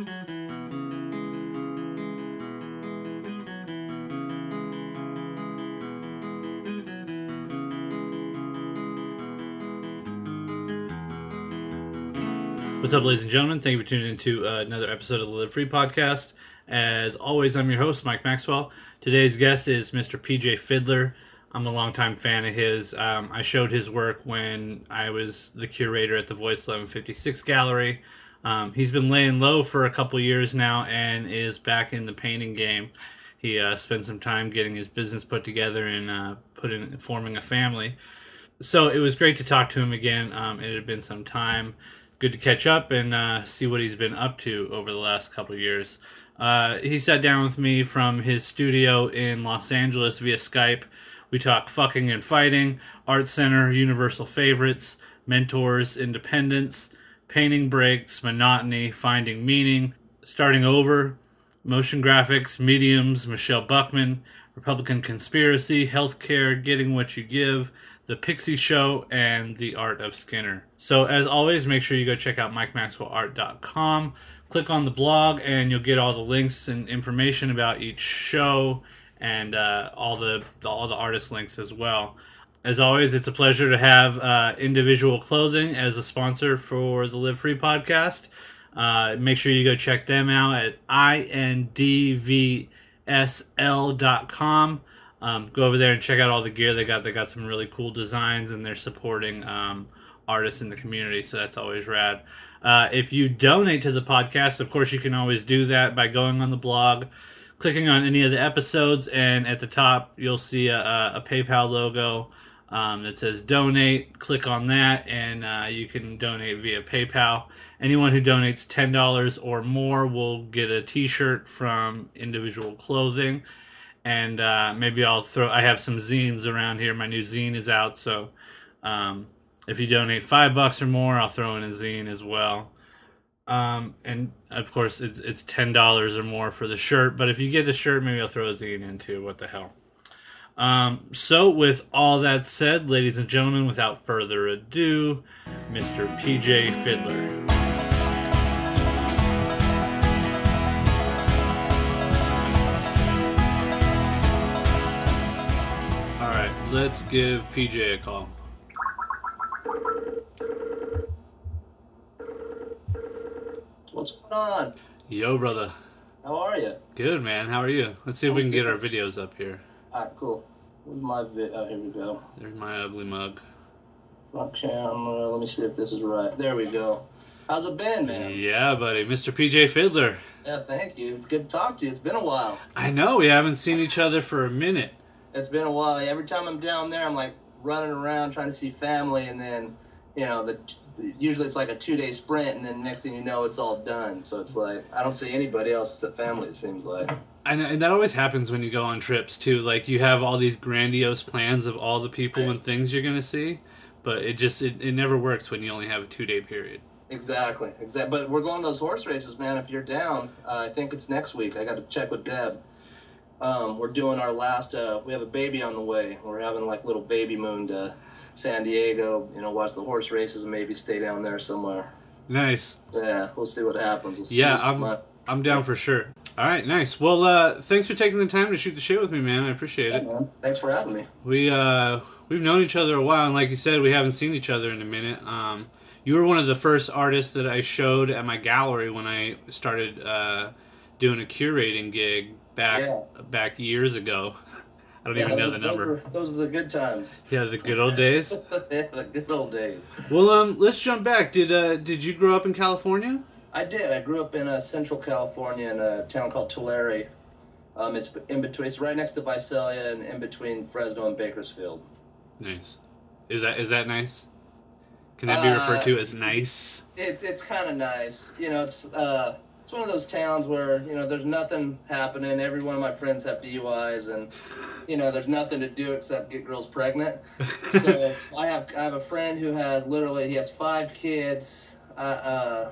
What's up, ladies and gentlemen? Thank you for tuning in to uh, another episode of the Live Free podcast. As always, I'm your host, Mike Maxwell. Today's guest is Mr. PJ Fiddler. I'm a longtime fan of his. Um, I showed his work when I was the curator at the Voice 1156 Gallery. Um, he's been laying low for a couple years now and is back in the painting game. He uh, spent some time getting his business put together and uh, put in forming a family. So it was great to talk to him again. Um, it had been some time good to catch up and uh, see what he's been up to over the last couple years. Uh, he sat down with me from his studio in Los Angeles via Skype. We talk fucking and fighting, art center, universal favorites, mentors, independence, painting breaks, monotony, finding meaning, starting over, motion graphics, mediums, Michelle Buckman, Republican conspiracy, healthcare, getting what you give, the Pixie Show, and The Art of Skinner. So, as always, make sure you go check out MikeMaxwellArt.com. Click on the blog, and you'll get all the links and information about each show and uh, all the all the artist links as well. As always, it's a pleasure to have uh, individual clothing as a sponsor for the Live Free podcast. Uh, make sure you go check them out at indvsl.com. Um, go over there and check out all the gear they got. They got some really cool designs, and they're supporting um, artists in the community, so that's always rad. Uh, if you donate to the podcast, of course, you can always do that by going on the blog, clicking on any of the episodes, and at the top you'll see a, a PayPal logo um, that says donate. Click on that, and uh, you can donate via PayPal. Anyone who donates ten dollars or more will get a T-shirt from Individual Clothing and uh, maybe I'll throw. I have some zines around here. My new zine is out, so um, if you donate five bucks or more, I'll throw in a zine as well. Um, and of course, it's it's ten dollars or more for the shirt. But if you get a shirt, maybe I'll throw a zine in too. What the hell? Um, so, with all that said, ladies and gentlemen, without further ado, Mr. PJ Fiddler. All right, let's give PJ a call. What's going on? Yo, brother. How are you? Good, man. How are you? Let's see if we can get our videos up here. Alright, cool. Where's my vi- Oh, here we go. There's my ugly mug. Front camera. Let me see if this is right. There we go. How's it been, man? Yeah, buddy. Mr. PJ Fiddler. Yeah, thank you. It's good to talk to you. It's been a while. I know. We haven't seen each other for a minute. It's been a while. Every time I'm down there, I'm like running around trying to see family, and then, you know, the usually it's like a two day sprint, and then next thing you know, it's all done. So it's like I don't see anybody else except family. It seems like. And, and that always happens when you go on trips too. Like you have all these grandiose plans of all the people and things you're gonna see, but it just it, it never works when you only have a two day period. Exactly, exactly. But we're going to those horse races, man. If you're down, uh, I think it's next week. I got to check with Deb. Um, we're doing our last. Uh, we have a baby on the way. We're having like little baby moon to San Diego. You know, watch the horse races and maybe stay down there somewhere. Nice. Yeah, we'll see what happens. We'll yeah, I'm. I'm down for sure. All right, nice. Well, uh, thanks for taking the time to shoot the shit with me, man. I appreciate it. Thanks for having me. We uh, we've known each other a while, and like you said, we haven't seen each other in a minute. Um, you were one of the first artists that I showed at my gallery when I started uh, doing a curating gig back yeah. back years ago. I don't yeah, even know the number. Those are, those are, the good times. Yeah, the good old days. yeah, the good old days. Well, um, let's jump back. Did uh, did you grow up in California? I did. I grew up in uh, Central California in a town called Tulare. Um, it's in between. It's right next to Visalia and in between Fresno and Bakersfield. Nice. Is that is that nice? Can that be referred uh, to as nice? It's it's kind of nice. You know, it's uh, it's one of those towns where you know there's nothing happening. Every one of my friends have DUIs, and you know there's nothing to do except get girls pregnant. so I have I have a friend who has literally he has five kids, uh, uh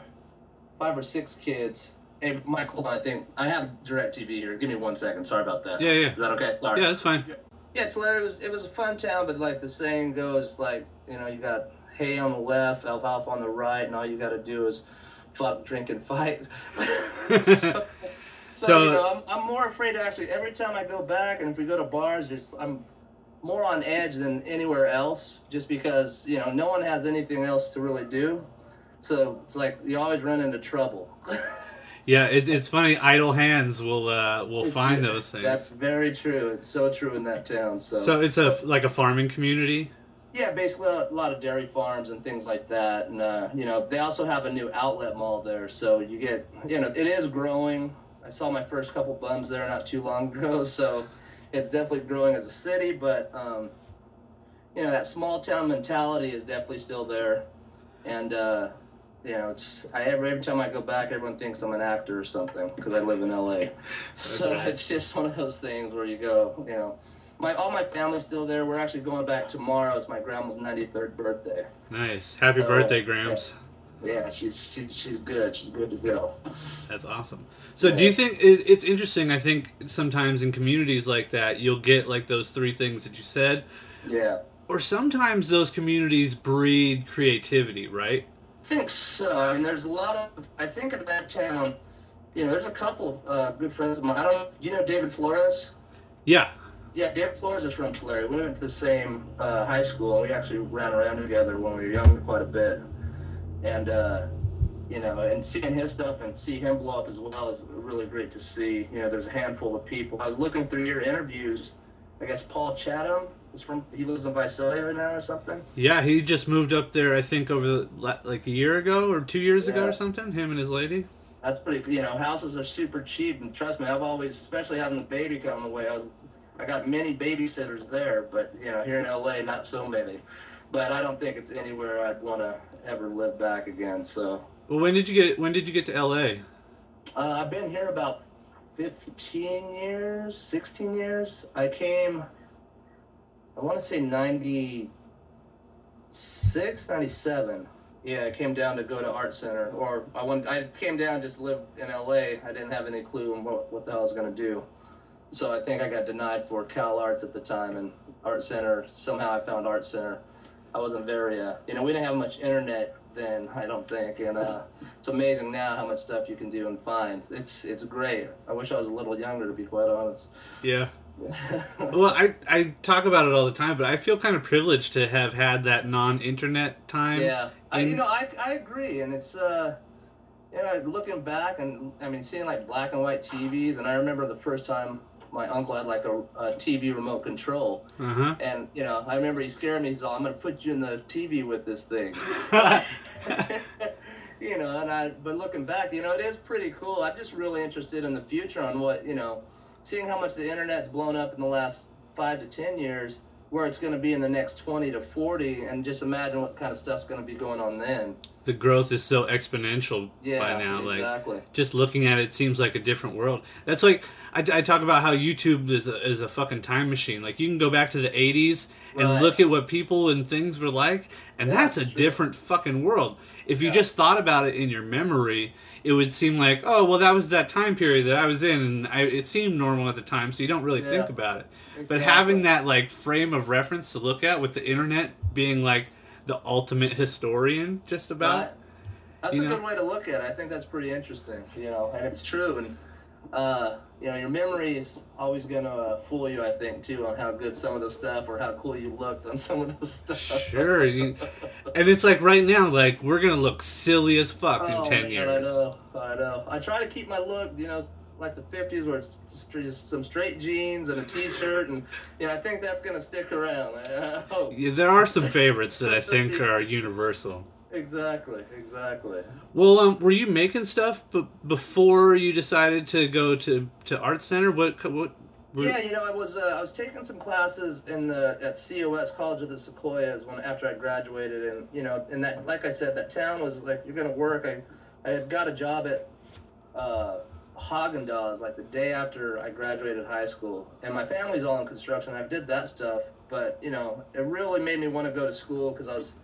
five or six kids. Hey, Mike, hold on. I think I have DirecTV here. Give me one second. Sorry about that. Yeah, yeah. Is that okay? Sorry. Yeah, that's fine. Yeah, Tulare was it was a fun town, but like the saying goes, like you know you got hay on the left, alfalfa on the right, and all you got to do is fuck, drink, and fight. so, so, So- you know, I'm, I'm more afraid to actually every time I go back, and if we go to bars, just I'm more on edge than anywhere else, just because you know no one has anything else to really do. So it's like you always run into trouble. Yeah, it, it's funny. Idle hands will uh, will find those things. That's very true. It's so true in that town. So, so it's a like a farming community. yeah, basically a lot of dairy farms and things like that. And uh, you know, they also have a new outlet mall there, so you get you know it is growing. I saw my first couple bums there not too long ago, so it's definitely growing as a city. But um, you know, that small town mentality is definitely still there, and. Uh, you know, it's I every, every time I go back, everyone thinks I'm an actor or something because I live in LA. So it's just one of those things where you go, you know, my all my family's still there. We're actually going back tomorrow. It's my grandma's 93rd birthday. Nice. Happy So, birthday, Grams. Yeah, she's she, she's good. She's good to go. That's awesome. So, do you think it's interesting? I think sometimes in communities like that, you'll get like those three things that you said, Yeah, or sometimes those communities breed creativity, right? I think so. I mean, there's a lot of. I think in that town, you know, there's a couple uh, good friends of mine. I don't. Do you know David Flores? Yeah. Yeah, David Flores is from Tulare. We went to the same uh, high school. We actually ran around together when we were younger quite a bit. And, uh, you know, and seeing his stuff and see him blow up as well is really great to see. You know, there's a handful of people. I was looking through your interviews. I guess Paul Chatem from, he lives in Visalia right now or something. Yeah, he just moved up there. I think over the, like a year ago or two years ago or something. Him and his lady. That's pretty, you know, houses are super cheap. And trust me, I've always, especially having the baby come away, I, was, I got many babysitters there, but, you know, here in LA, not so many. But I don't think it's anywhere I'd want to ever live back again. So Well, when did you get when did you get to L.A.? uh, I've been here about 15 years, 16 years. I came, I want to say 96, 97. Yeah, I came down to go to Art Center, or I went. I came down just to live in LA. I didn't have any clue on what, what the hell I was gonna do. So I think I got denied for Cal Arts at the time, and Art Center. Somehow I found Art Center. I wasn't very, uh, you know, we didn't have much internet then. I don't think, and uh, it's amazing now how much stuff you can do and find. It's it's great. I wish I was a little younger, to be quite honest. Yeah. Well, I I talk about it all the time, but I feel kind of privileged to have had that non-internet time. Yeah, I, you know, I, I agree, and it's uh, you know, looking back and I mean, seeing like black and white TVs, and I remember the first time my uncle had like a, a TV remote control, Uh huh. and you know, I remember he scared me. He's all, "I'm gonna put you in the TV with this thing." you know, and I, but looking back, you know, it is pretty cool. I'm just really interested in the future on what you know, seeing how much the internet's blown up in the last five to ten years. Where it's going to be in the next 20 to 40, and just imagine what kind of stuff's going to be going on then. the growth is so exponential Yeah, by now. Like just looking at it seems like a different world. That's like I, I talk about how YouTube is a, is a fucking time machine. Like you can go back to the '80s and Right. look at what people and things were like, and that's, That's a true. different fucking world. If you Yeah. just thought about it in your memory, it would seem like, oh, well, that was that time period that I was in, and I, it seemed normal at the time, so you don't really think about it. But Exactly. having that like frame of reference to look at with the internet being like the ultimate historian, just about. Right. That's a know? good way to look at it. I think that's pretty interesting, you know, and it's true. And, uh, you know, your memory is always going to uh, fool you, I think, too, on how good some of the stuff or how cool you looked on some of the stuff. Sure, you, and it's like right now, like we're gonna look silly as fuck Oh, in ten man, years. I know, I know. I try to keep my look, you know, like the 50s where it's just some straight jeans and a t-shirt and you know I think that's gonna stick around. I, I hope. Yeah, there are some favorites that I think are universal. Exactly, exactly. Well, um, were you making stuff b- before you decided to go to, to art center? What what? were- Yeah, you know, I was uh, I was taking some classes in the at COS College of the Sequoias when after I graduated, and you know, and that like I said, that town was like you're gonna work. I I had got a job at uh, Haagen Dazs like the day after I graduated high school, and my family's all in construction. I did that stuff, but you know, it really made me want to go to school because I was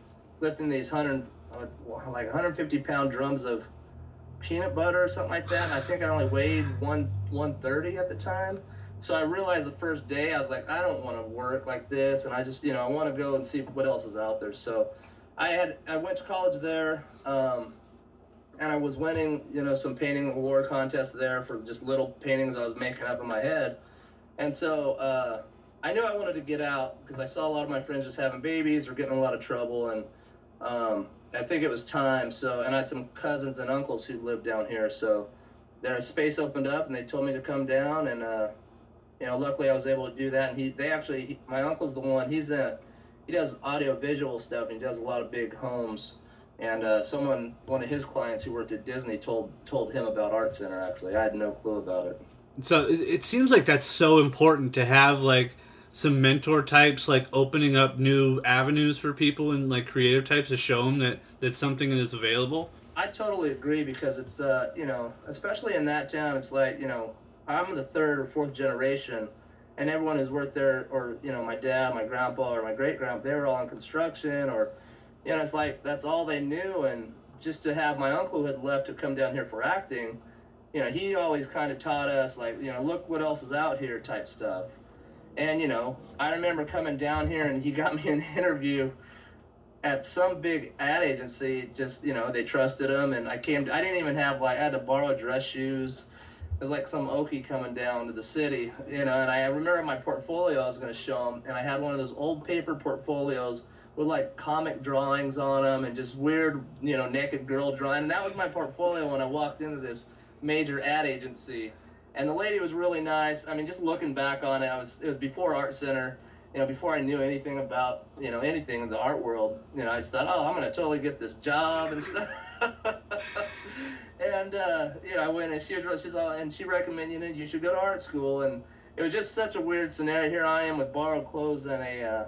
lifting these hundred like 150 pound drums of peanut butter or something like that. And I think I only weighed one 130 at the time. So I realized the first day I was like, I don't want to work like this, and I just, you know, I want to go and see what else is out there. So I had, I went to college there, um, and I was winning, you know, some painting award contests there for just little paintings I was making up in my head. And so uh, I knew I wanted to get out because I saw a lot of my friends just having babies or getting in a lot of trouble, and um, I think it was time. So, and I had some cousins and uncles who lived down here, so their space opened up, and they told me to come down, and uh, you know, luckily I was able to do that. And he, they actually, he, my uncle's the one. He's a, he does audio visual stuff, and he does a lot of big homes. And uh, someone, one of his clients who worked at Disney, told told him about Art Center. Actually, I had no clue about it. So it, it seems like that's so important to have like some mentor types like opening up new avenues for people and like creative types to show them that that something is available. I totally agree because it's uh you know especially in that town it's like you know I'm the third or fourth generation and everyone who's worked there or you know my dad my grandpa or my great grandpa they were all in construction or you know it's like that's all they knew and just to have my uncle who had left to come down here for acting you know he always kind of taught us like you know look what else is out here type stuff and you know I remember coming down here and he got me an interview at some big ad agency, just you know, they trusted him, and I came. I didn't even have like I had to borrow dress shoes. It was like some Okie coming down to the city, you know. And I remember my portfolio I was going to show him, and I had one of those old paper portfolios with like comic drawings on them and just weird, you know, naked girl drawing. And that was my portfolio when I walked into this major ad agency. And the lady was really nice. I mean, just looking back on it, I was it was before Art Center you know, before I knew anything about, you know, anything in the art world, you know, I just thought, oh, I'm to totally get this job and stuff. and, uh, you know, I went and she was, she's all, and she recommended, you know, you should go to art school. And it was just such a weird scenario. Here I am with borrowed clothes and a, uh,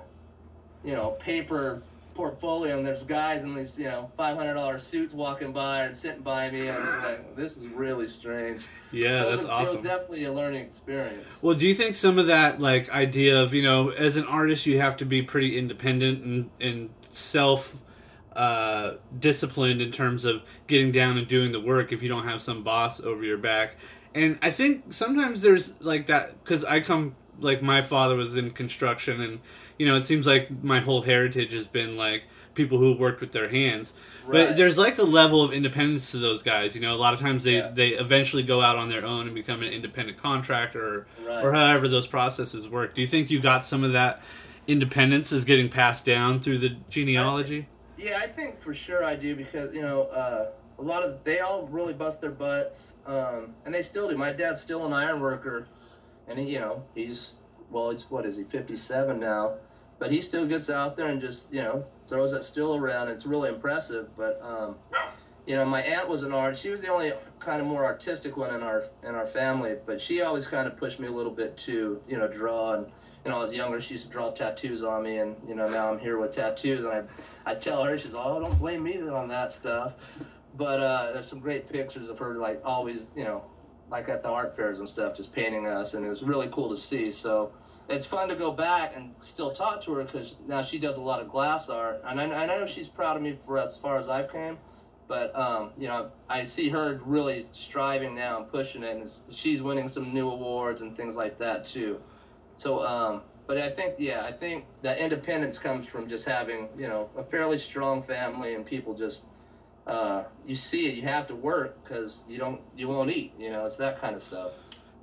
you know, paper portfolio, and there's guys in these, you know, $500 suits walking by and sitting by me. And I was like, this is really strange. Yeah, So it that's was, awesome. It was definitely a learning experience. Well, do you think some of that like idea of you know, as an artist, you have to be pretty independent and and self uh, disciplined in terms of getting down and doing the work if you don't have some boss over your back. And I think sometimes there's like that because I come like my father was in construction, and you know, it seems like my whole heritage has been like people who worked with their hands. But there's like a level of independence to those guys. You know, a lot of times they Yeah. they eventually go out on their own and become an independent contractor or Right. or however those processes work. Do you think you got some of that independence is getting passed down through the genealogy? Yeah, I think for sure I do because you know uh, a lot of they all really bust their butts, um, and they still do. My dad's still an iron worker, and he, you know he's well, he's what is he, 57 now, but he still gets out there and just you know throws that steel around. It's really impressive. But um, you know, my aunt was an artist. She was the only kind of more artistic one in our in our family, but she always kind of pushed me a little bit to you know draw and. You know, I was younger. She used to draw tattoos on me, and you know now I'm here with tattoos, and I I tell her, she's like, oh, don't blame me on that stuff. But uh, there's some great pictures of her, like always, you know, like at the art fairs and stuff, just painting us, and it was really cool to see. So it's fun to go back and still talk to her because now she does a lot of glass art, and I, I know she's proud of me for as far as I've came. But um, you know, I see her really striving now and pushing it, and she's winning some new awards and things like that too. So, um, but I think, yeah, I think that independence comes from just having, you know, a fairly strong family and people just, uh, you see it, you have to work because you don't, you won't eat, you know, it's that kind of stuff.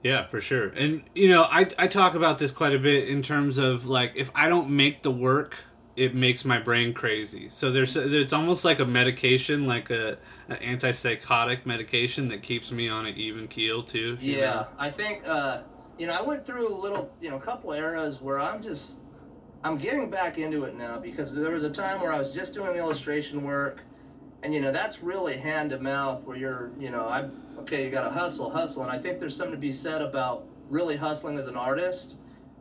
Yeah, for sure. And you know, I I talk about this quite a bit in terms of like if I don't make the work, it makes my brain crazy. So there's it's almost like a medication, like a an antipsychotic medication that keeps me on an even keel too. Yeah, know? I think, uh, you know, I went through a little, you know, a couple eras where I'm just, I'm getting back into it now because there was a time where I was just doing illustration work, and you know, that's really hand to mouth where you're, you know, I, okay, you got to hustle, hustle, and I think there's something to be said about really hustling as an artist,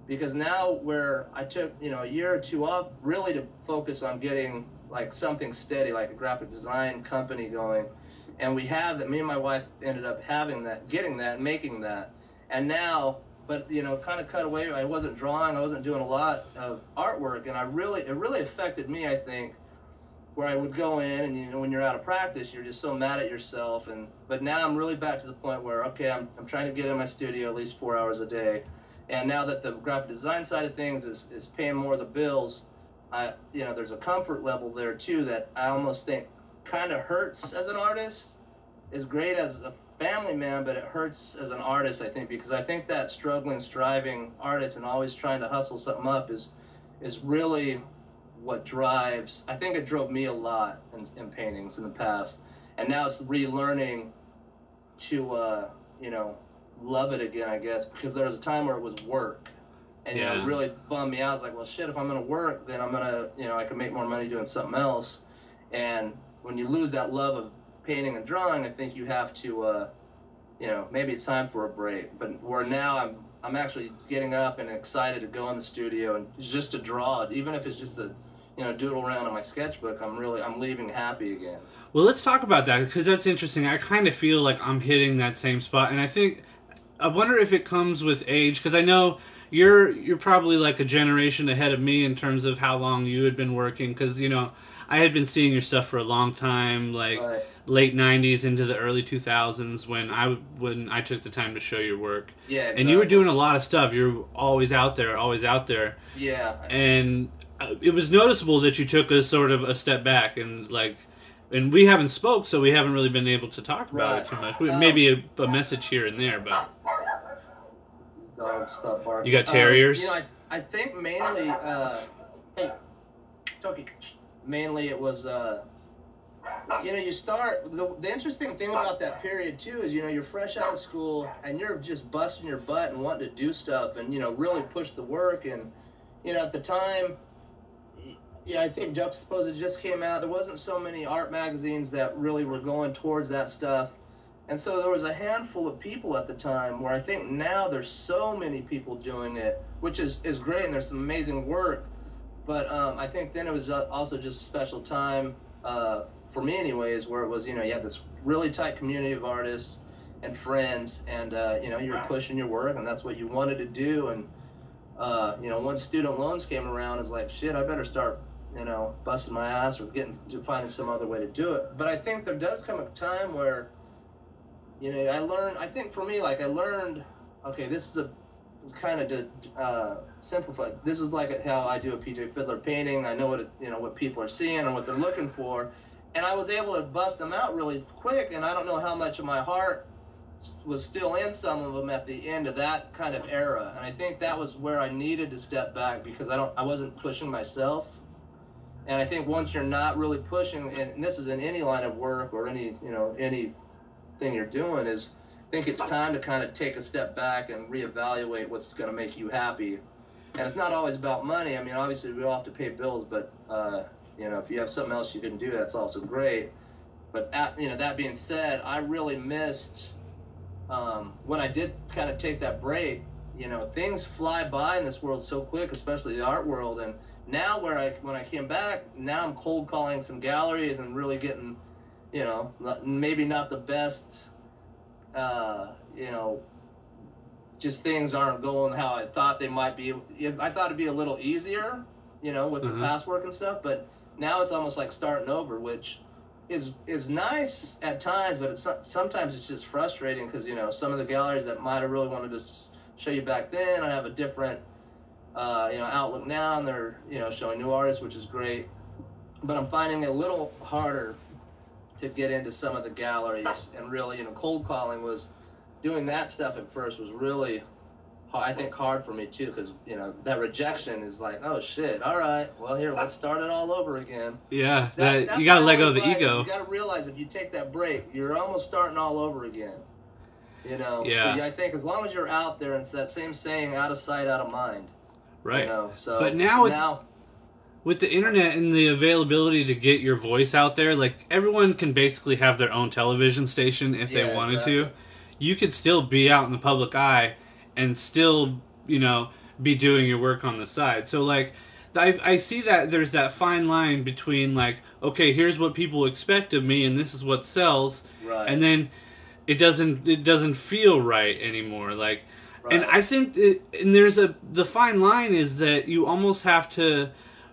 because now where I took, you know, a year or two off, really to focus on getting like something steady, like a graphic design company going, and we have that. Me and my wife ended up having that, getting that, making that. And now but you know kind of cut away. I wasn't drawing. I wasn't doing a lot of artwork. And i really it really affected me i think where i would go in and you know when you're out of practice you're just so mad at yourself. And but now i'm really back to the point where okay i'm, I'm trying to get in my studio at least four hours a day. And now that the graphic design side of things is, is paying more of the bills i you know there's a comfort level there too that i almost think kind of hurts as an artist is great as a family man, but it hurts as an artist, I think, because I think that struggling, striving artist and always trying to hustle something up is is really what drives. I think it drove me a lot in, in paintings in the past, and now it's relearning to uh, you know love it again, I guess, because there was a time where it was work. And you know, it really bummed me out. I was like, well, shit, if I'm gonna work, then I'm gonna, you know, I can make more money doing something else. And when you lose that love of painting and drawing, I think you have to, uh, you know, maybe it's time for a break. But where now I'm, I'm actually getting up and excited to go in the studio and just to draw it, even if it's just a, you know, doodle around in my sketchbook. I'm really, I'm leaving happy again. Well, let's talk about that because that's interesting. I kind of feel like I'm hitting that same spot, and I think I wonder if it comes with age because I know you're you're probably like a generation ahead of me in terms of how long you had been working because you know I had been seeing your stuff for a long time, like Right. late '90s into the early 2000s when I when I took the time to show your work, Yeah. and you were doing a lot of stuff. You're always out there, always out there Yeah. and it was noticeable that you took a sort of a step back and like and we haven't spoke so we haven't really been able to talk about it too much we, Um, maybe a, a message here and there but Dogs stop barking. You got terriers? Um, you know, I, I think mainly, uh, hey, mainly it was, uh, you know, you start, the, the interesting thing about that period too is, you know, you're fresh out of school and you're just busting your butt and wanting to do stuff and, you know, really push the work. And, you know, at the time, yeah, I think Juxtapoz just came out. There wasn't so many art magazines that really were going towards that stuff. And so there was a handful of people at the time where I think now there's so many people doing it, which is, is great and there's some amazing work. But um, I think then it was uh, also just a special time uh, for me, anyways, where it was, you know, you had this really tight community of artists and friends, and, uh, you know, you were pushing your work and that's what you wanted to do. And, uh, you know, once student loans came around, it's like, shit, I better start, you know, busting my ass or getting, finding some other way to do it. But I think there does come a time where, you know, I learned. I think for me, like I learned, okay, this is a kind of to uh. This is like how I do a PJ Fiddler painting. I know what it, you know what people are seeing and what they're looking for, and I was able to bust them out really quick. And I don't know how much of my heart was still in some of them at the end of that kind of era. And I think that was where I needed to step back because I don't, I wasn't pushing myself. And I think once you're not really pushing, and this is in any line of work or any, you know, any thing you're doing is I think it's time to kind of take a step back and reevaluate what's going to make you happy. And it's not always about money. I mean, obviously we all have to pay bills, but uh, you know, if you have something else you can do, that's also great. But at, you know, that being said, I really missed um, when I did kind of take that break. You know, things fly by in this world so quick, especially the art world. And now, where I when I came back, now I'm cold calling some galleries and really getting you know, maybe not the best, uh, you know, just things aren't going how I thought they might be. I thought it'd be a little easier, you know, with Mhm. the past work and stuff, but now it's almost like starting over, which is is nice at times, but it's sometimes it's just frustrating because you know some of the galleries that might have really wanted to show you back then, I have a different, uh, you know, outlook now, and they're you know showing new artists, which is great. But I'm finding it a little harder to get into some of the galleries and really, you know, cold calling was doing that stuff at first was really, I think, hard for me too, because you know that rejection is like, oh shit, all right, well here, let's start it all over again. yeah That's- that, that's you gotta let go of the ego You gotta realize if you take that break, you're almost starting all over again. You know. Yeah. So I think as long as you're out there, it's that same saying, out of sight, out of mind. Right You know. So. But now it- now. with the internet and the availability to get your voice out there like everyone can basically have their own television station if they wanted exactly. to you could still be out in the public eye and still you know be doing your work on the side so like I, I see that there's that fine line between like okay here's what people expect of me and this is what sells Right. and then it doesn't it doesn't feel right anymore like and i think that, and there's a the fine line is that you almost have to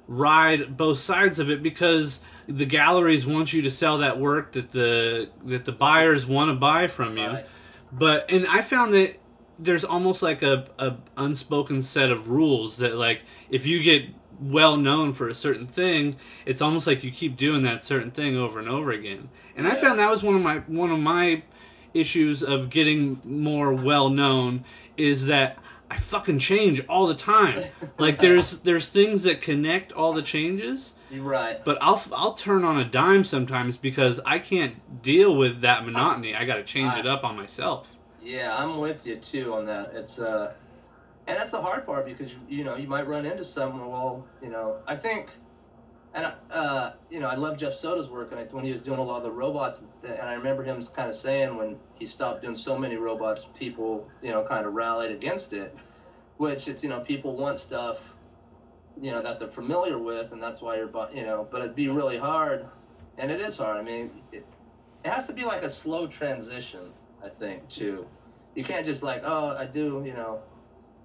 ride both sides of it because the galleries want you to sell that work that the that the buyers want to buy from you Right. but and i found that there's almost like a, a unspoken set of rules that like if you get well known for a certain thing, it's almost like you keep doing that certain thing over and over again. And I found that was one of my one of my issues of getting more well known is that I fucking change all the time. Like there's there's things that connect all the changes, You're right. but I'll I'll turn on a dime sometimes because I can't deal with that monotony. I got to change it up on myself. Yeah, I'm with you too on that. It's uh, and that's the hard part because you know you might run into someone. Well, you know, I think, and uh, you know, I love Jeff Soto's work, and I, when he was doing a lot of the robots, and I remember him kind of saying when he stopped doing so many robots, people, you know, kind of rallied against it. Which it's you know people want stuff, you know, that they're familiar with, and that's why you're, you know, but it'd be really hard, and it is hard. I mean, it, it has to be like a slow transition. I think too. You can't just like, oh, I do, you know,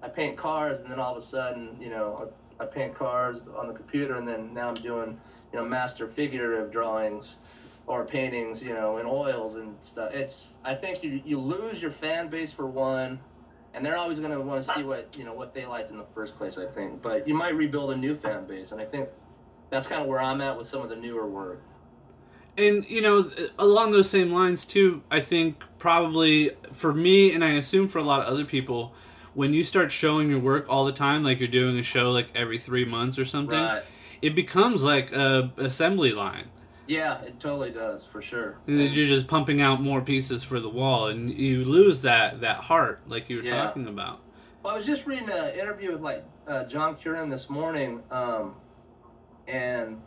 I paint cars, and then all of a sudden, you know, I, paint cars on the computer, and then now I'm doing, you know, master figurative drawings or paintings, you know, in oils and stuff. It's, I think you you lose your fan base for one, and they're always going to want to see what you know what they liked in the first place. I think, but you might rebuild a new fan base, and I think that's kind of where I'm at with some of the newer work. And you know, along those same lines too, I think probably for me, and I assume for a lot of other people, when you start showing your work all the time, like you're doing a show like every three months or something, Right. it becomes like a assembly line. Yeah, it totally does for sure. You're just pumping out more pieces for the wall, and you lose that that heart, like you were Yeah. talking about. Well, I was just reading an interview with like uh, John Currin this morning, um, and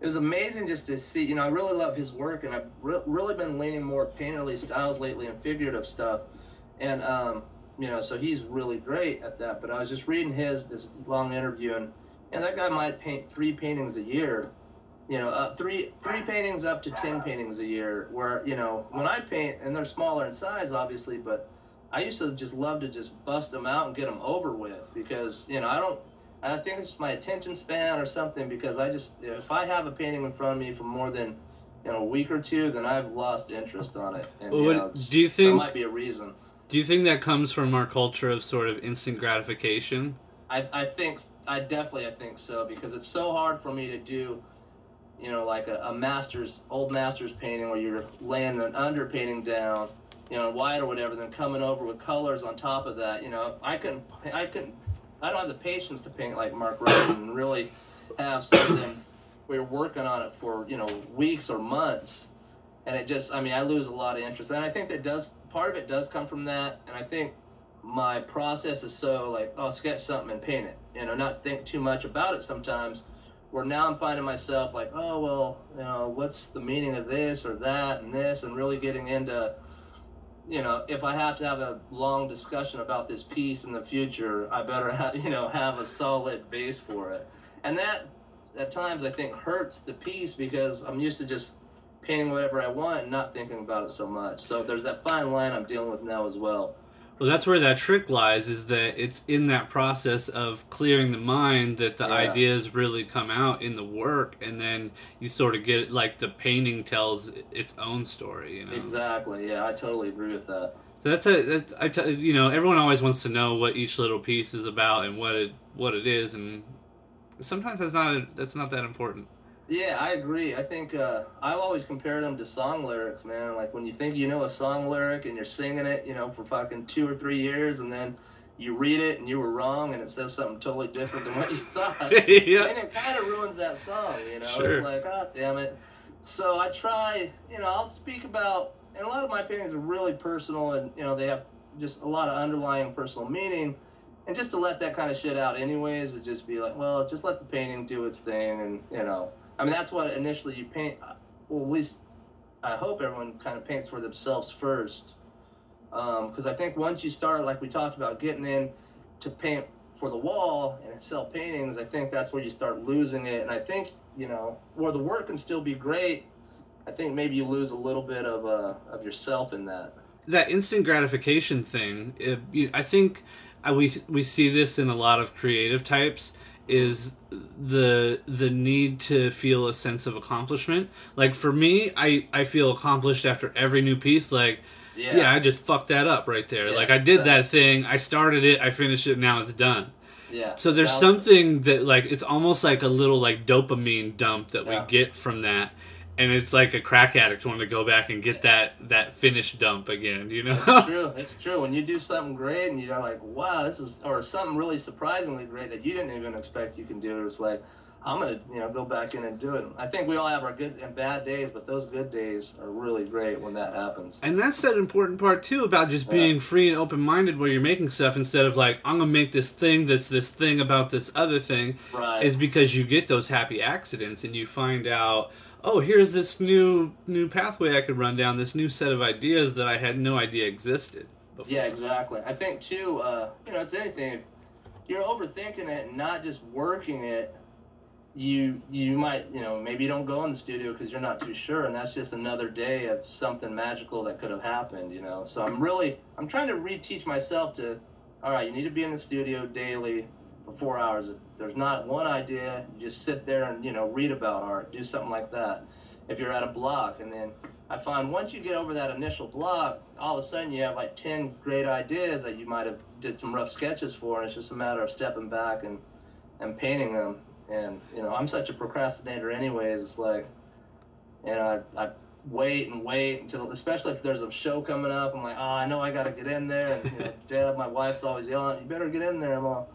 it was amazing just to see. You know, I really love his work, and I've re- really been leaning more painterly styles lately and figurative stuff. And um, you know, so he's really great at that. But I was just reading his this long interview, and and that guy might paint three paintings a year. You know, uh, three three paintings up to ten paintings a year. Where you know, when I paint, and they're smaller in size, obviously, but I used to just love to just bust them out and get them over with because you know I don't. I think it's my attention span or something because I just if I have a painting in front of me for more than you know a week or two, then I've lost interest on it. And Well, you know, do you think that might be a reason? Do you think that comes from our culture of sort of instant gratification? I, I think I definitely I think so because it's so hard for me to do, you know, like a, a master's old master's painting where you're laying an underpainting down, you know, white or whatever, then coming over with colors on top of that. You know, I couldn't I couldn't I don't have the patience to paint like Mark Ryden and really have something where you're working on it for you know weeks or months, and it just I mean I lose a lot of interest, and I think that does part of it does come from that, and I think my process is so like I'll sketch something and paint it, you know, not think too much about it sometimes. Where now I'm finding myself like, oh well, you know, what's the meaning of this or that and this, and really getting into, you know, if I have to have a long discussion about this piece in the future, I better have, you know, have a solid base for it, and that at times I think hurts the piece because I'm used to just painting whatever I want and not thinking about it so much. So there's that fine line I'm dealing with now as well. Well, that's where that trick lies. Is that it's in that process of clearing the mind that the Yeah. ideas really come out in the work, and then you sort of get like the painting tells its own story. You know, Exactly. Yeah, I totally agree with that. So that's a that, I t- you know everyone always wants to know what each little piece is about and what it what it is, and sometimes that's not that's not that important. Yeah, I agree. I think uh, I've always compared them to song lyrics, man. Like when you think you know a song lyric and you're singing it, you know, for fucking two or three years, and then you read it and you were wrong and it says something totally different than what you thought. yeah. And it kind of ruins that song, you know. Sure. It's like, oh damn it. So I try, you know, I'll speak about, and a lot of my paintings are really personal, and you know, they have just a lot of underlying personal meaning, and just to let that kind of shit out, anyways, it just be like, well, just let the painting do its thing, and you know, I mean, that's what initially you paint. Uh, well, at least I hope everyone kind of paints for themselves first, um, because I think once you start, like we talked about, getting in to paint for the wall and sell paintings, I think that's where you start losing it. And I think you know, where the work can still be great, I think maybe you lose a little bit of uh, of yourself in that. that instant gratification thing it, you, i think uh, we we see this in a lot of creative types is the the need to feel a sense of accomplishment like for me i i feel accomplished after every new piece like yeah, i just fucked that up right there Yeah, like i did that exactly. thing i started it i finished it now it's done Yeah. So there's That- something that like it's almost like a little like dopamine dump that Yeah. we get from that. And it's like a crack addict wanting to go back and get that that finished dump again, you know? It's true. It's true. When you do something great and you're like, wow, this is, or something really surprisingly great that you didn't even expect you can do, it's like, I'm gonna, you know, go back in and do it. I think we all have our good and bad days, but those good days are really great when that happens. And that's that important part too about just being free and open minded where you're making stuff instead of like I'm gonna make this thing that's this thing about this other thing Right. is because you get those happy accidents and you find out oh here's this new new pathway I could run down this new set of ideas that I had no idea existed. Before. Yeah, exactly. I think too, uh, you know, it's anything. If you're overthinking it and not just working it, you you might, you know, maybe you don't go in the studio because you're not too sure, and that's just another day of something magical that could have happened, you know. So I'm really, I'm trying to reteach myself to, all right, you need to be in the studio daily for four hours. If there's not one idea, you just sit there and you know read about art, do something like that. If you're at a block, and then I find once you get over that initial block, all of a sudden you have like 10 great ideas that you might have did some rough sketches for, and it's just a matter of stepping back and, and painting them. And, you know, I'm such a procrastinator anyways, it's like, you know, I, I wait and wait until, especially if there's a show coming up, I'm like, oh, I know I got to get in there. And, you know, Deb, my wife's always yelling, you better get in there. I'm all,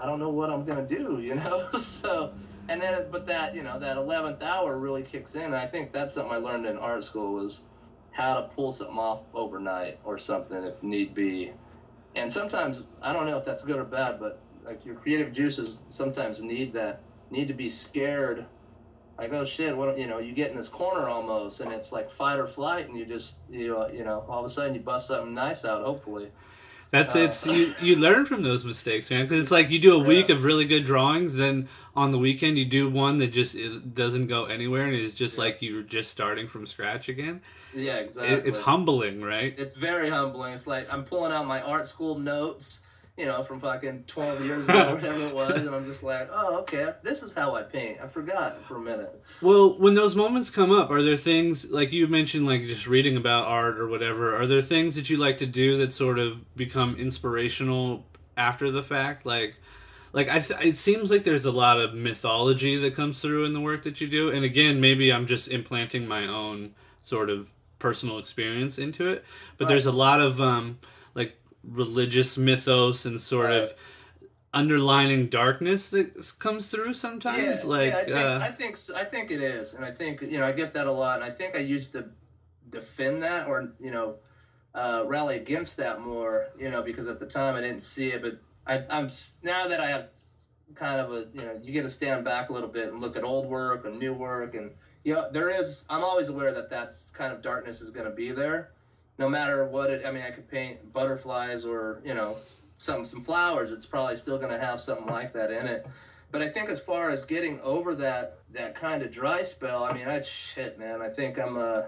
I don't know what I'm to do, you know? so, and then but that you know that 11th hour really kicks in and i think that's something i learned in art school was how to pull something off overnight or something if need be. And sometimes i don't know if that's good or bad but like your creative juices sometimes need that need to be scared. Like oh shit what you know you get in this corner almost and it's like fight or flight and you just you know you know all of a sudden you bust something nice out hopefully That's Uh, it's you you learn from those mistakes, man. Because it's like you do a week Yeah. of really good drawings, then on the weekend you do one that just is doesn't go anywhere and is just Yeah. like you're just starting from scratch again. yeah exactly It, it's humbling, right? it's very humbling. It's like I'm pulling out my art school notes, you know, from fucking 12 years ago, whatever it was, and I'm just like, oh, okay, this is how I paint. I forgot for a minute. Well, when those moments come up, are there things like you mentioned, like just reading about art or whatever? Are there things that you like to do that sort of become inspirational after the fact? Like, like I, th- it seems like there's a lot of mythology that comes through in the work that you do. And again, maybe I'm just implanting my own sort of personal experience into it. But there's a lot of um, religious mythos and sort of underlining darkness that comes through sometimes. like, yeah, I think, uh, I think I think it is, and I think you know I get that a lot, and I think I used to defend that or you know uh, rally against that more, you know, because at the time I didn't see it, but I, I'm now that I have kind of a you know you get to stand back a little bit and look at old work and new work, and you know there is I'm always aware that that's kind of darkness is going to be there, no matter what it. I mean, I could paint butterflies or you know some some flowers. It's probably still going to have something like that in it. But I think as far as getting over that that kind of dry spell, I mean, I shit, man. I think I'm uh,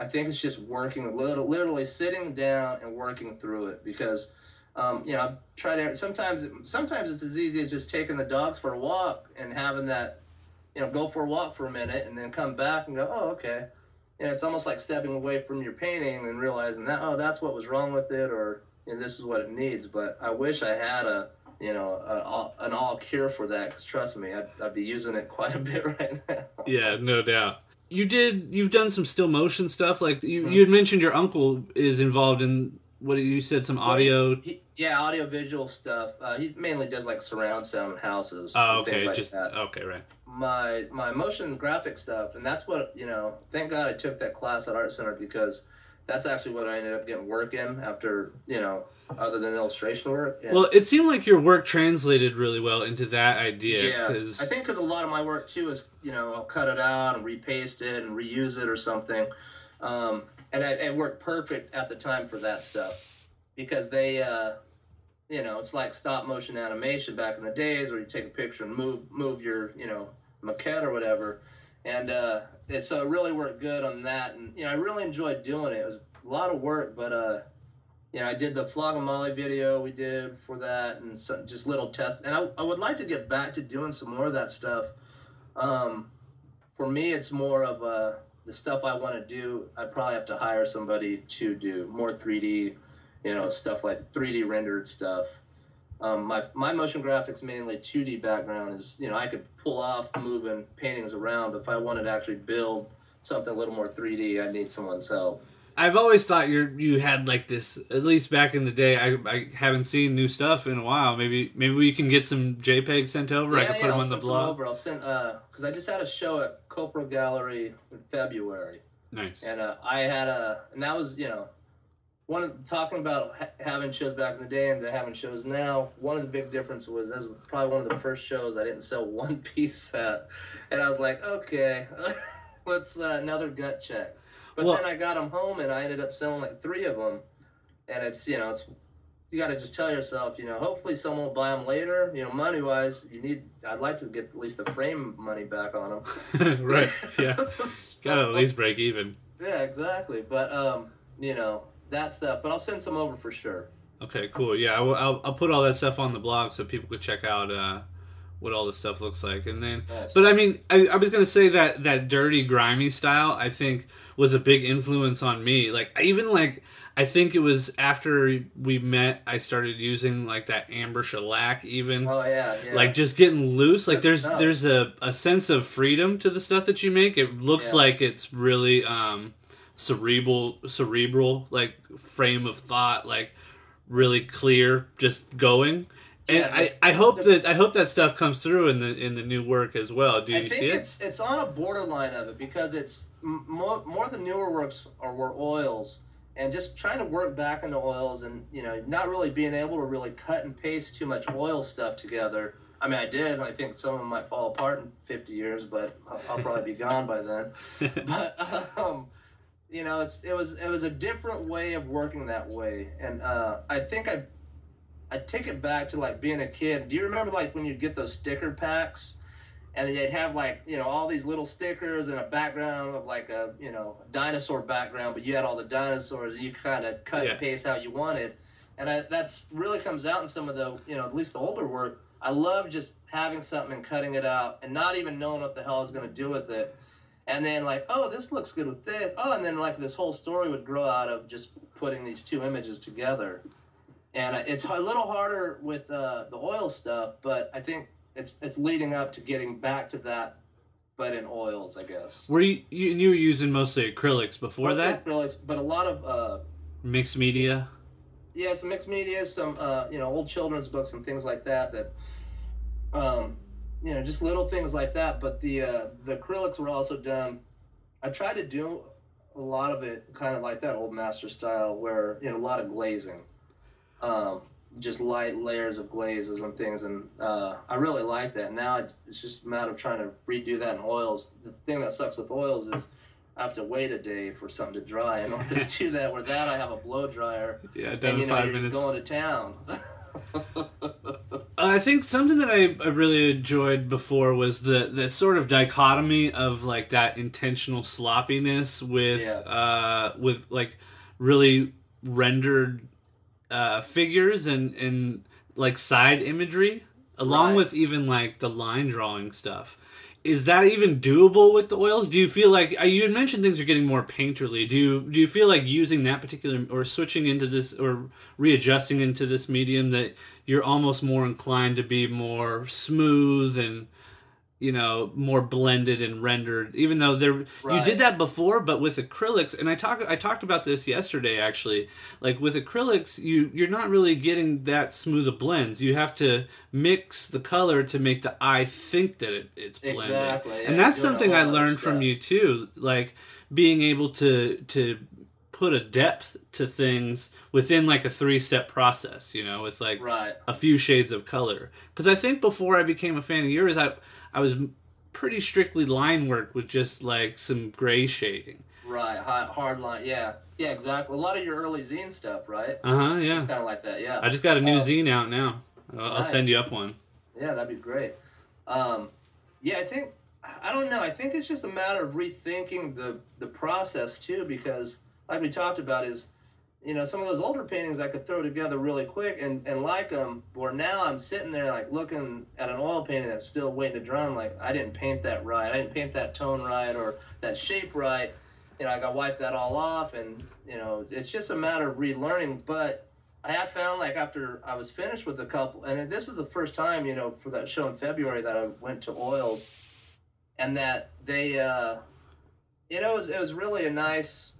I think it's just working, a little, literally sitting down and working through it because, um, you know, I try to. Sometimes, sometimes it's as easy as just taking the dogs for a walk and having that, you know, go for a walk for a minute and then come back and go, oh, okay. And it's almost like stepping away from your painting and realizing that, oh, that's what was wrong with it, or you know, this is what it needs. But I wish I had a, you know, a, all- an all cure for that. Because trust me, I'd, I'd be using it quite a bit right now. Yeah, no doubt. You did. You've done some still motion stuff. Like you, Mhm. you had mentioned, your uncle is involved in what you said, some audio. He, yeah, audio visual stuff. Uh, he mainly does like surround sound houses. Oh, okay. like just that. okay, right. My my motion graphic stuff, and that's what you know. Thank God I took that class at Art Center because that's actually what I ended up getting work in after you know, other than illustration work. And- Well, it seemed like your work translated really well into that idea. yeah, Cause, I think because a lot of my work too is you know I'll cut it out and repaste it and reuse it or something, um, and it, worked perfect at the time for that stuff because they, uh, you know, it's like stop motion animation back in the days where you take a picture and move move your you know maquette or whatever, and uh, it, so it really worked good on that, and you know I really enjoyed doing it. It was a lot of work, but uh, you know, I did the Flogging Molly video we did for that, and so, just little tests. And I, I would like to get back to doing some more of that stuff. Um, for me, it's more of uh, the stuff I want to do. I probably have to hire somebody to do more 3D, you know, stuff like 3D rendered stuff. Um, my my motion graphics mainly 2D background is you know I could pull off moving paintings around. But if I wanted to actually build something a little more 3D, I'd need someone's help. I've always thought you you had like this. At least back in the day, I, I haven't seen new stuff in a while. Maybe maybe we can get some JPEGs sent over. I Yeah, can yeah, put them I'll on the blog. Over. I'll send because I just had a show at Copro Gallery in February. Nice. And uh, I had a, and that was, you know, one of talking about ha- having shows back in the day and having shows now. One of the big differences was that was probably one of the first shows I didn't sell one piece at, and I was like, okay, let's uh, another gut check. But Well- then I got them home and I ended up selling like three of them, and it's you know it's you got to just tell yourself, you know, hopefully someone will buy them later. You know, money wise, you need. I'd like to get at least the frame money back on them. right. Yeah. Gotta at least break even. Yeah, exactly. But um, you know that stuff. But I'll send some over for sure. Okay, cool. Yeah, I will, I'll, I'll put all that stuff on the blog so people could check out uh, what all this stuff looks like. And then, Nice. but I mean, I, I was gonna say that that dirty, grimy style, I think, was a big influence on me. Like, even like, I think it was after we met, I started using like that amber shellac, even. Oh yeah, yeah. Like just getting loose, like Good there's stuff. there's a, a sense of freedom to the stuff that you make. It looks Yeah. like it's really um, cerebral, cerebral, like frame of thought, like really clear, just going. And Yeah, I, the- I hope the- that I hope that stuff comes through in the in the new work as well. Do I you think see it? it's it's on a borderline of it because it's more more of the newer works are were oils and just trying to work back into oils and you know not really being able to really cut and paste too much oil stuff together. I mean, I did. I think some of them might fall apart in 50 years, but I'll, I'll probably be gone by then. but um, you know, it's it was it was a different way of working that way, and uh, I think I I take it back to like being a kid. Do you remember like when you'd get those sticker packs? And they'd have like you know all these little stickers and a background of like a you know dinosaur background, but you had all the dinosaurs and you kind of cut Yeah. and paste how you wanted, and I, that's really comes out in some of the you know at least the older work. I love just having something and cutting it out and not even knowing what the hell I was gonna do with it, and then like oh this looks good with this oh and then like this whole story would grow out of just putting these two images together, and it's a little harder with uh, the oil stuff, but I think it's it's leading up to getting back to that, but in oils, I guess. Were you, you you were using mostly acrylics before that? acrylics, but a lot of uh, Mixed media. yeah, some mixed media, some uh, you know old children's books and things like that. That um, you know, just little things like that. But the uh, the acrylics were also done. I tried to do a lot of it kind of like that old master style, where you know a lot of glazing, um, just light layers of glazes and things, and uh, I really like that. Now it's just a matter of trying to redo that in oils. The thing that sucks with oils is. I have to wait a day for something to dry in order to do that. With that I have a blow dryer, Yeah, done and you know five you're just going to town. I think something that I, I really enjoyed before was the the sort of dichotomy of like that intentional sloppiness with Yeah. uh with like really rendered uh figures and and like side imagery along Right. with even like the line drawing stuff. Is that even doable with the oils? Do you feel like uh, you had mentioned things are getting more painterly? Do you do you feel like using that particular or switching into this or readjusting into this medium that you're almost more inclined to be more smooth and you know more blended and rendered even though there you did that before but with acrylics and I talked I talked about this yesterday actually. Like with acrylics you you're not really getting that smooth of blends. You have to mix the color to make the eye think that it, it's blended Exactly, yeah, and that's something I learned from you too like being able to to put a depth to things within like a three step process you know with like right. a few shades of color. Because i think before i became a fan of yours i i was pretty strictly line work with just like some gray shading Right, hard, hard line. Yeah, yeah, exactly. A lot of your early zine stuff, right? uh-huh yeah It's kind of like that. Yeah. i just got a new Oh. zine out now i'll, I'll send you up one Yeah, that'd be great. Um, yeah, I think I don't know. I think it's just a matter of rethinking the the process too, because like we talked about, is you know some of those older paintings I could throw together really quick and and like them. Where now I'm sitting there like looking at an oil painting that's still waiting to dry. I'm like, I didn't paint that right. I didn't paint that tone right or that shape right. You know, I got wipe that all off, and you know, it's just a matter of relearning. But I have found like after I was finished with a couple, and this is the first time you know for that show in February that I went to oil, and that they, uh, you know, it was, it was really a nice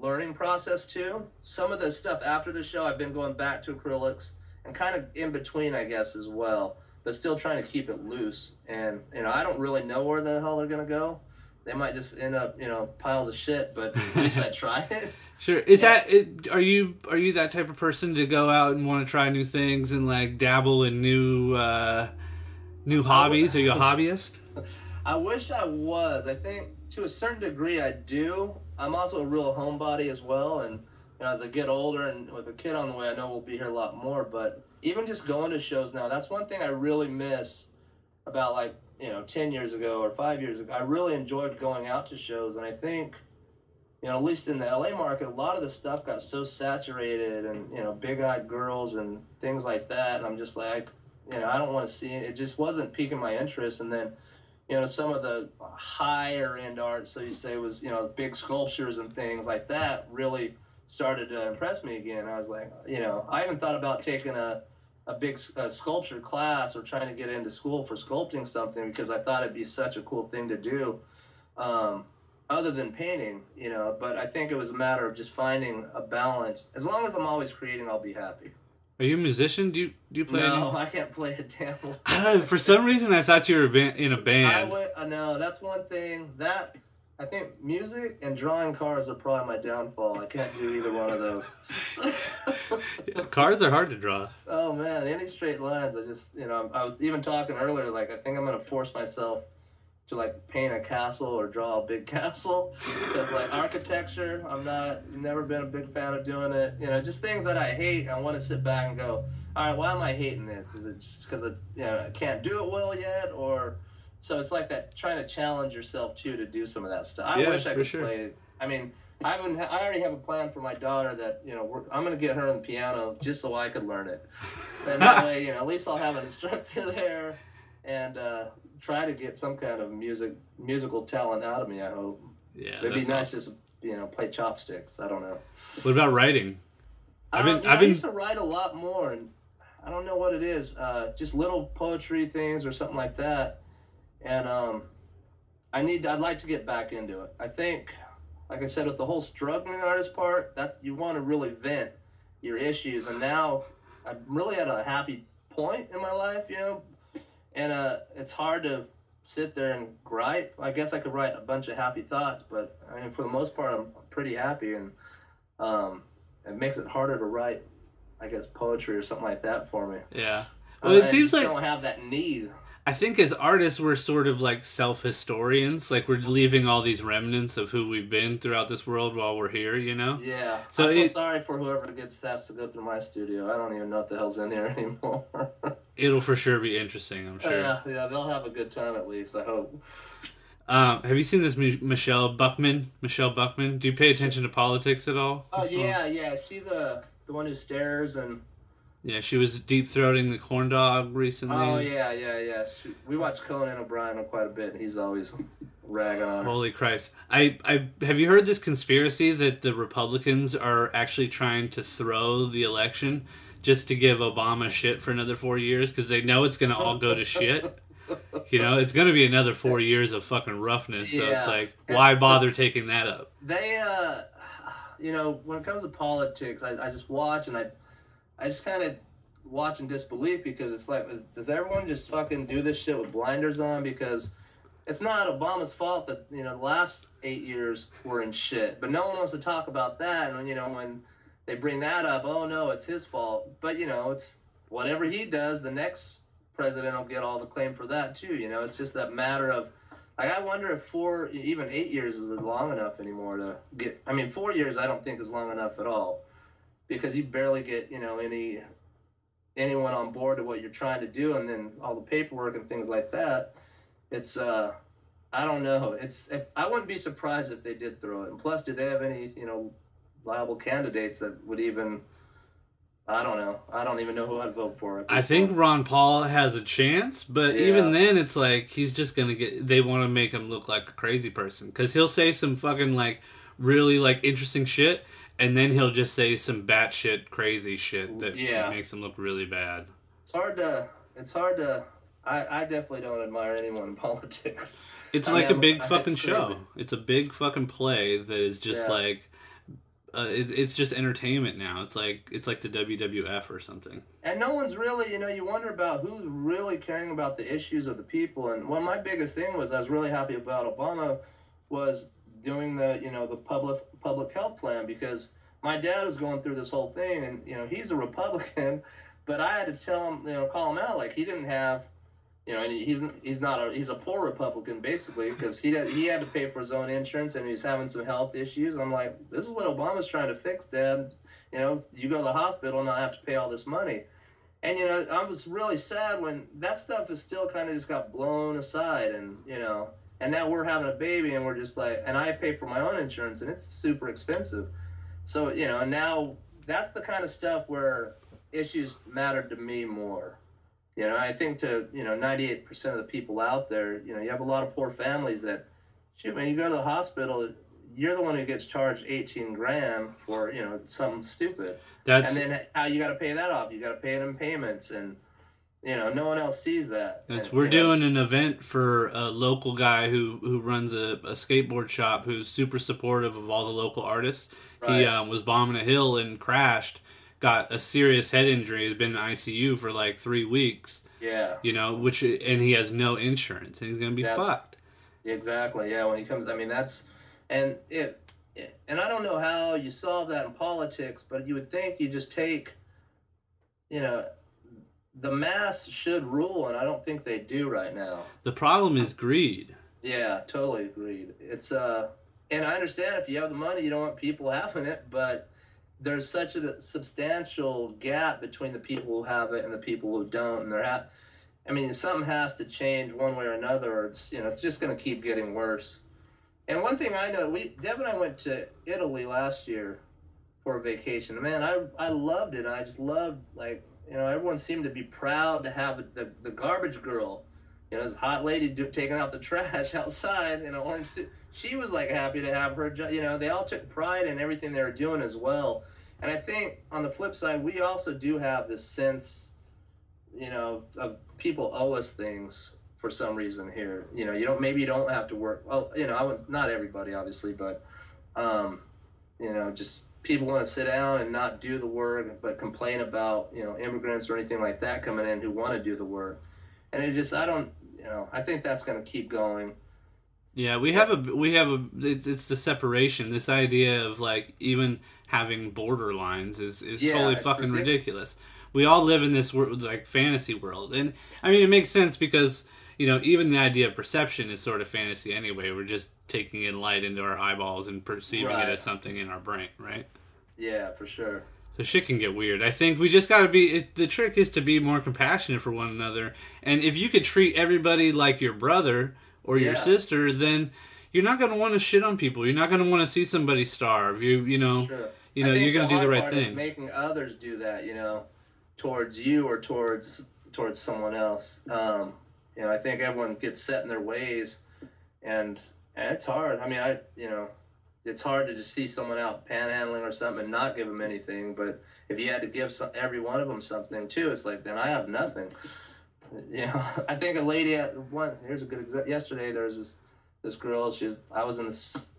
learning process too. Some of the stuff after the show, I've been going back to acrylics and kind of in between, I guess, as well, but still trying to keep it loose. And you know, I don't really know where the hell they're gonna go. They might just end up, you know, piles of shit. But at least I tried it. Sure. Is yeah. that it, are you are you that type of person to go out and want to try new things and like dabble in new uh new hobbies? Are you a hobbyist? I wish I was. I think to a certain degree I do. I'm also a real homebody as well and you know, as I get older and with a kid on the way, I know we'll be here a lot more. But even just going to shows now, that's one thing I really miss about like you know 10 years ago or five years ago. I really enjoyed going out to shows, and I think you know, at least in the LA market, a lot of the stuff got so saturated and, you know, big eyed girls and things like that. And I'm just like, you know, I don't want to see it. It just wasn't piquing my interest. And then, you know, some of the higher end art, so you say, was, you know, big sculptures and things like that really started to impress me again. I was like, you know, I even thought about taking a, a big a sculpture class or trying to get into school for sculpting something because I thought it'd be such a cool thing to do. Um, other than painting, you know. But I think it was a matter of just finding a balance. As long as I'm always creating, I'll be happy. Are you a musician? Do you do you play? No, any? I can't play a damn. For some reason, I thought you were in a band. I would, uh, no, that's one thing that I think music and drawing cars are probably my downfall. I can't do either one of those. yeah, cars are hard to draw. Oh man, any straight lines. I just, you know, I was even talking earlier. Like, I think I'm gonna force myself to like paint a castle or draw a big castle. Because like architecture i'm not never been a big fan of doing it. You know just things that i hate i want to sit back and go all right why am i hating this? Is it just because it's you know i can't do it well yet? Or so it's like that trying to challenge yourself too to do some of that stuff. I yeah, wish i could sure. play i mean I haven't. I already have a plan for my daughter that you know I'm gonna get her on the piano just so I could learn it, and that way you know at least I'll have an instructor there, and uh, try to get some kind of music musical talent out of me. I hope. Yeah, it'd be nice awesome. just you know play chopsticks. I don't know. What about writing? I've been, um, I've been... I used to write a lot more, and I don't know what it is. Uh, just little poetry things or something like that. And um, I need. I'd like to get back into it. I think, like I said, with the whole struggling artist part, that you want to really vent your issues. And now I'm really at a happy point in my life. You know, and uh, it's hard to sit there and gripe. I guess I could write a bunch of happy thoughts, but I mean, for the most part, I'm pretty happy, and um, it makes it harder to write, I guess, poetry or something like that for me. Yeah. Well, uh, it seems like I don't have that need. I think as artists, we're sort of like self historians. Like we're leaving all these remnants of who we've been throughout this world while we're here. You know. Yeah. So I feel it, sorry for whoever gets staffs to go through my studio. I don't even know what the hell's in here anymore. it'll for sure be interesting. I'm sure. Yeah, yeah, they'll have a good time at least. I hope. Um, have you seen this Michele Bachmann? Michele Bachmann. Do you pay attention to politics at all? Oh yeah, yeah. She the the one who stares and yeah, she was deep throating the corn dog recently. Oh yeah, yeah, yeah. She, we watch Conan O'Brien quite a bit, and he's always ragging on her. Holy Christ! I, I have you heard this conspiracy that the Republicans are actually trying to throw the election just to give Obama shit for another four years because they know it's going to all go to shit. You know, it's going to be another four years of fucking roughness. So yeah. it's like, why bother taking that up? They, uh, you know, when it comes to politics, I, I just watch and I I just kind of watch in disbelief because it's like, does everyone just fucking do this shit with blinders on? Because it's not Obama's fault that you know the last eight years were in shit, but no one wants to talk about that. And you know when they bring that up, oh no, it's his fault. But you know it's whatever he does, the next president will get all the claim for that too. You know it's just that matter of. Like, I wonder if four, even eight years is long enough anymore to get. I mean, four years I don't think is long enough at all because you barely get you know any anyone on board to what you're trying to do, and then all the paperwork and things like that. It's uh, I don't know. It's if, I wouldn't be surprised if they did throw it. And plus, do they have any you know viable candidates that would even? I don't know. I don't even know who I'd vote for. I think point. Ron Paul has a chance, but yeah. even then, it's like he's just gonna get. They want to make him look like a crazy person because he'll say some fucking like really like interesting shit, and then he'll just say some batshit crazy shit that Yeah. makes him look really bad. It's hard to. It's hard to. I, I definitely don't admire anyone in politics. It's I like mean, a big it's fucking crazy. show. It's a big fucking play that is just Yeah. like, uh, it's, it's just entertainment now. It's like it's like the WWF or something. And no one's really, you know, you wonder about who's really caring about the issues of the people. And one of my biggest thing was I was really happy about Obama was doing the, you know, the public public health plan because my dad was going through this whole thing, and you know, he's a Republican, but I had to tell him, you know, call him out like he didn't have. You know, and he's he's not a he's a poor Republican basically because he does, he had to pay for his own insurance and he's having some health issues. I'm like, this is what Obama's trying to fix, Dad. You know, you go to the hospital and not have to pay all this money. And you know, I was really sad when that stuff is still kind of just got blown aside, and you know, and now we're having a baby, and we're just like, and I pay for my own insurance, and it's super expensive. So you know, now that's the kind of stuff where issues matter to me more. You know, I think to you know, 98% of the people out there, you know, you have a lot of poor families that, shoot, man, you go to the hospital, you're the one who gets charged 18 grand for you know something stupid That's and then how you got to pay that off? You got to pay it in payments, and you know no one else sees that. That's And, we're you know, doing an event for a local guy who who runs a, a skateboard shop who's super supportive of all the local artists. He Right. um, was bombing a hill and crashed, got a serious head injury, has been in ICU for like three weeks. Yeah, You know, which and he has no insurance and he's gonna be That's- fucked. exactly. Yeah, when he comes, I mean that's and it- and I don't know how you solve that in politics, but you would think you just take, you know, the mass should rule, and I don't think they do right now. The problem is greed. Yeah, totally agreed. It's uh, and I understand if you have the money, you don't want people having it, but there's such a substantial gap between the people who have it and the people who don't, and there ha- I mean, something has to change one way or another, or it's you know, it's just going to keep getting worse. And one thing I know, we Deb and I went to Italy last year for a vacation. Man, I I loved it. I just loved like you know everyone seemed to be proud to have the the garbage girl you know, this hot lady do, taking out the trash outside in an orange suit. She was like happy to have her. You know, they all took pride in everything they were doing as well. And I think on the flip side, we also do have this sense, you know, of people owe us things for some reason here. You know, you don't maybe you don't have to work. Well, you know, I would not everybody obviously, but um, you know, just people want to sit down and not do the work, but complain about you know immigrants or anything like that coming in who want to do the work and it just I don't you know I think that's going to keep going. Yeah, we have a we have a it's, it's the separation. This idea of like even having border lines is is Yeah, totally fucking ridic- ridiculous. We all live in this world like fantasy world, and I mean it makes sense because you know even the idea of perception is sort of fantasy anyway. We're just taking in light into our eyeballs and perceiving Right. it as something in our brain, right? Yeah, for sure. So shit can get weird. I think we just got to be. It, the trick is to be more compassionate for one another, and if you could treat everybody like your brother or your sister, then you're not going to want to shit on people. You're not going to want to see somebody starve. You you know sure. you know you're going to do the right thing. making others do that, you know, towards you or towards towards someone else. Um, you know, I think everyone gets set in their ways, and and it's hard. I mean, I you know, it's hard to just see someone out panhandling or something and not give them anything. But if you had to give some, every one of them something too, it's like then I have nothing. You know, I think a lady at one. Here's a good example. Yesterday there was this this girl. She's I was in this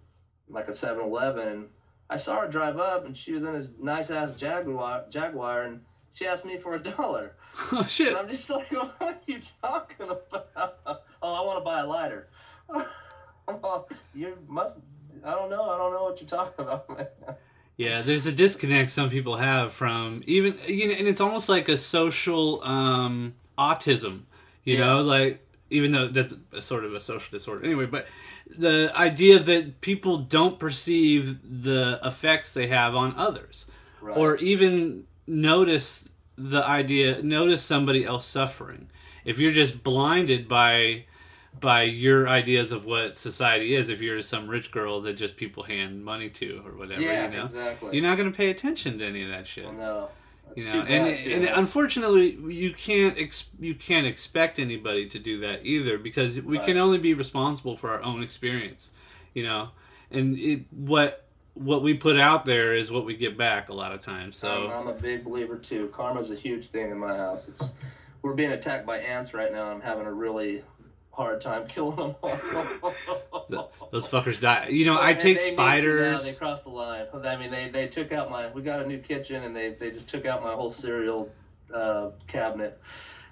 like a 7-Eleven. I saw her drive up, and she was in this nice ass Jaguar, Jaguar, and she asked me for a dollar. oh shit! And I'm just like, what are you talking about? Oh, I want to buy a lighter. you must. I don't know. I don't know what you're talking about, man. Yeah, there's a disconnect some people have from even you know, and it's almost like a social um, autism. You Yeah. know, like even though that's a sort of a social disorder anyway, but the idea that people don't perceive the effects they have on others, Right. or even notice the idea, notice somebody else suffering. If you're just blinded by by your ideas of what society is, if you're some rich girl that just people hand money to or whatever, yeah, you know, exactly. you're not going to pay attention to any of that shit. Well, no. That's You too know, and too. and unfortunately, you can't ex- you can't expect anybody to do that either because we Right. can only be responsible for our own experience, you know. And it what what we put out there is what we get back a lot of times. So I'm, I'm a big believer too. Karma's a huge thing in my house. It's we're being attacked by ants right now. I'm having a really hard time killing them all. those fuckers die. You know, I take they spiders. now. They crossed the line. I mean, they, they took out my. We got a new kitchen, and they, they just took out my whole cereal uh, cabinet.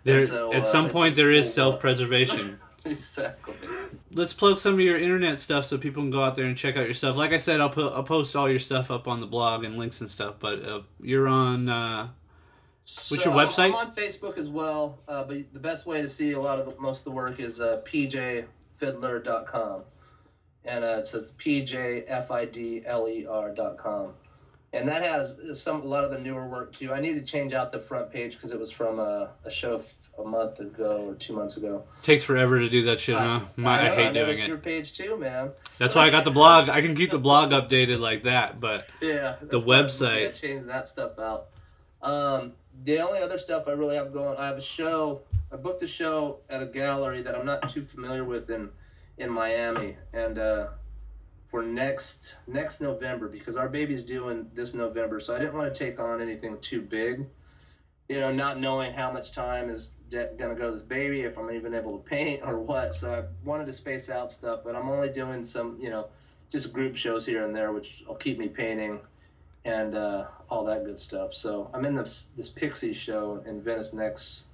There, so, at uh, some point, there is self preservation. exactly. Let's plug some of your internet stuff so people can go out there and check out your stuff. Like I said, I'll put I'll post all your stuff up on the blog and links and stuff. But uh, you're on. Uh, What's So your website? I'm, on Facebook as well, uh, but the best way to see a lot of the, most of the work is uh, pjfiddler.com, and uh, it says pjfidler.com, and that has some a lot of the newer work too. I need to change out the front page because it was from a, a show a month ago or two months ago. takes forever to do that shit, huh? My, I, know, hate doing it. Your page too, man. That's why I got the blog. I can keep the blog updated like that, but Yeah, The that's why I'm website. Change that stuff out. Um, the only other stuff I really have going, I have a show. I booked a show at a gallery that I'm not too familiar with in in Miami, and uh, for next next November because our baby's due in this November, so I didn't want to take on anything too big. You know, not knowing how much time is de- gonna go to this baby, if I'm even able to paint or what. So I wanted to space out stuff, but I'm only doing some, you know, just group shows here and there, which will keep me painting and uh, all that good stuff. So I'm in this this Pixie show in Venice next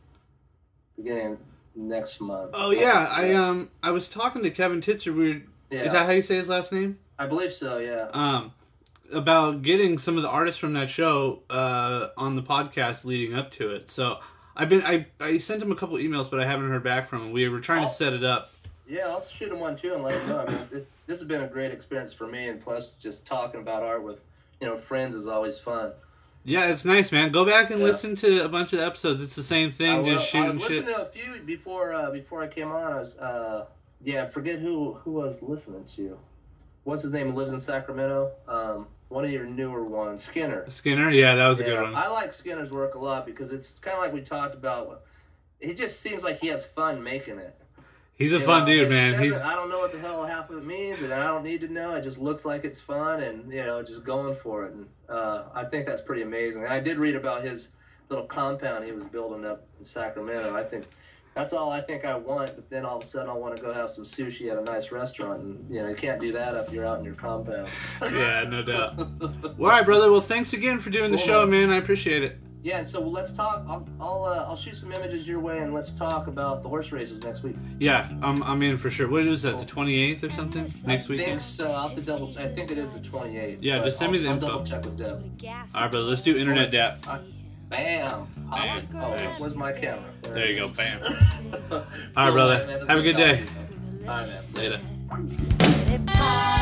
beginning next month. oh yeah, I um I was talking to Kevin Titzer. We were, yeah, Is that how you say his last name? I believe so. Yeah. Um, about getting some of the artists from that show uh, on the podcast leading up to it. So I've been I, I sent him a couple emails, but I haven't heard back from him. We were trying to Oh. set it up. Yeah, I'll shoot him one too and let him know. I mean, this this has been a great experience for me, and plus just talking about art with you know friends is always fun. Yeah, it's nice, man. Go back and Yeah. listen to a bunch of the episodes. It's the same I, thing, just I was shooting shit. listening to a few before uh, before I came on. I was uh, yeah, forget who who I was listening to. What's his name? Lives in Sacramento. Um, one of your newer ones, Skinner. Skinner, yeah, that was a good one. I like Skinner's work a lot because it's kind of like we talked about. He just seems like he has fun making it. He's a You fun know, dude, man. He's I don't know what the hell half of it means, and I don't need to know. It just looks like it's fun, and you know, just going for it. And uh, I think that's pretty amazing. And I did read about his little compound he was building up in Sacramento. I think that's all I think I want. But then all of a sudden, I want to go have some sushi at a nice restaurant, and you know, you can't do that if you're out in your compound. yeah, no doubt. Well, all right, brother. Well, thanks again for doing the show, man. man. I appreciate it. Yeah, and so let's talk. I'll I'll, uh, I'll shoot some images your way, and let's talk about the horse races next week. Yeah, I'm I'm in for sure. What is that? The 28th or something? Next week? I think so. I'll have to double. I think it is the 28th. Yeah, just send me I'll- the I'll double check with Deb. All right, brother. Let's do internet dap. Uh, bam. Bam. Oh, Bam. where's my camera? There you go. Bam. All All right, brother. Have a good day. All right, man. Later. Pop, pop.